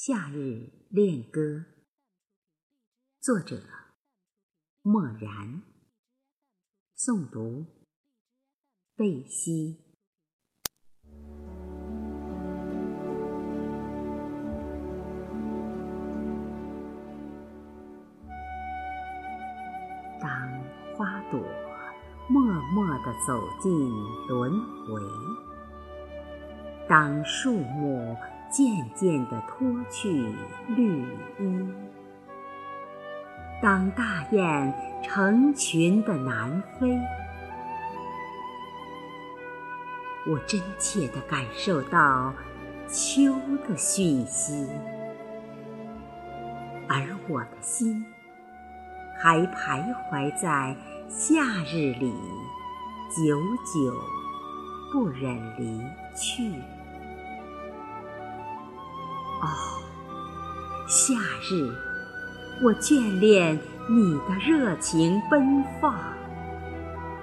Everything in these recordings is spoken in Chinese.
夏日恋歌，作者默然，诵读贝西。当花朵默默地走进轮回，当树木。渐渐地脱去绿衣，当大雁成群的南飞，我真切地感受到秋的讯息，而我的心还徘徊在夏日里，久久不忍离去。哦，夏日，我眷恋你的热情奔放，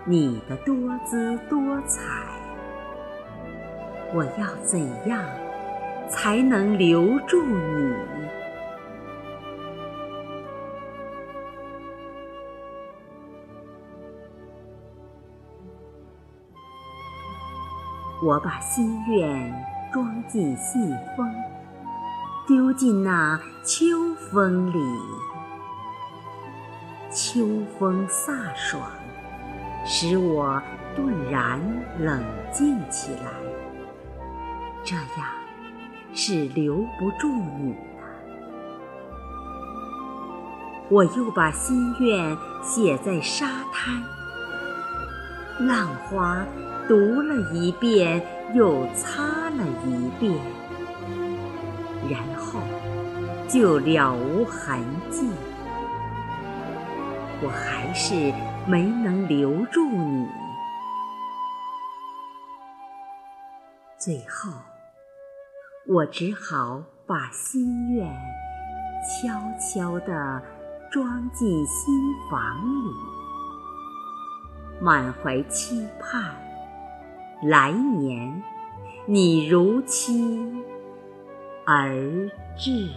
你的多姿多彩。我要怎样才能留住你？我把心愿装进信封。丢进那秋风里，秋风飒爽，使我顿然冷静起来。这样是留不住你的。我又把心愿写在沙滩，浪花读了一遍又擦了一遍。然后就了无痕迹，我还是没能留住你。最后，我只好把心愿悄悄地装进心房里，满怀期盼，来年你如期。而至。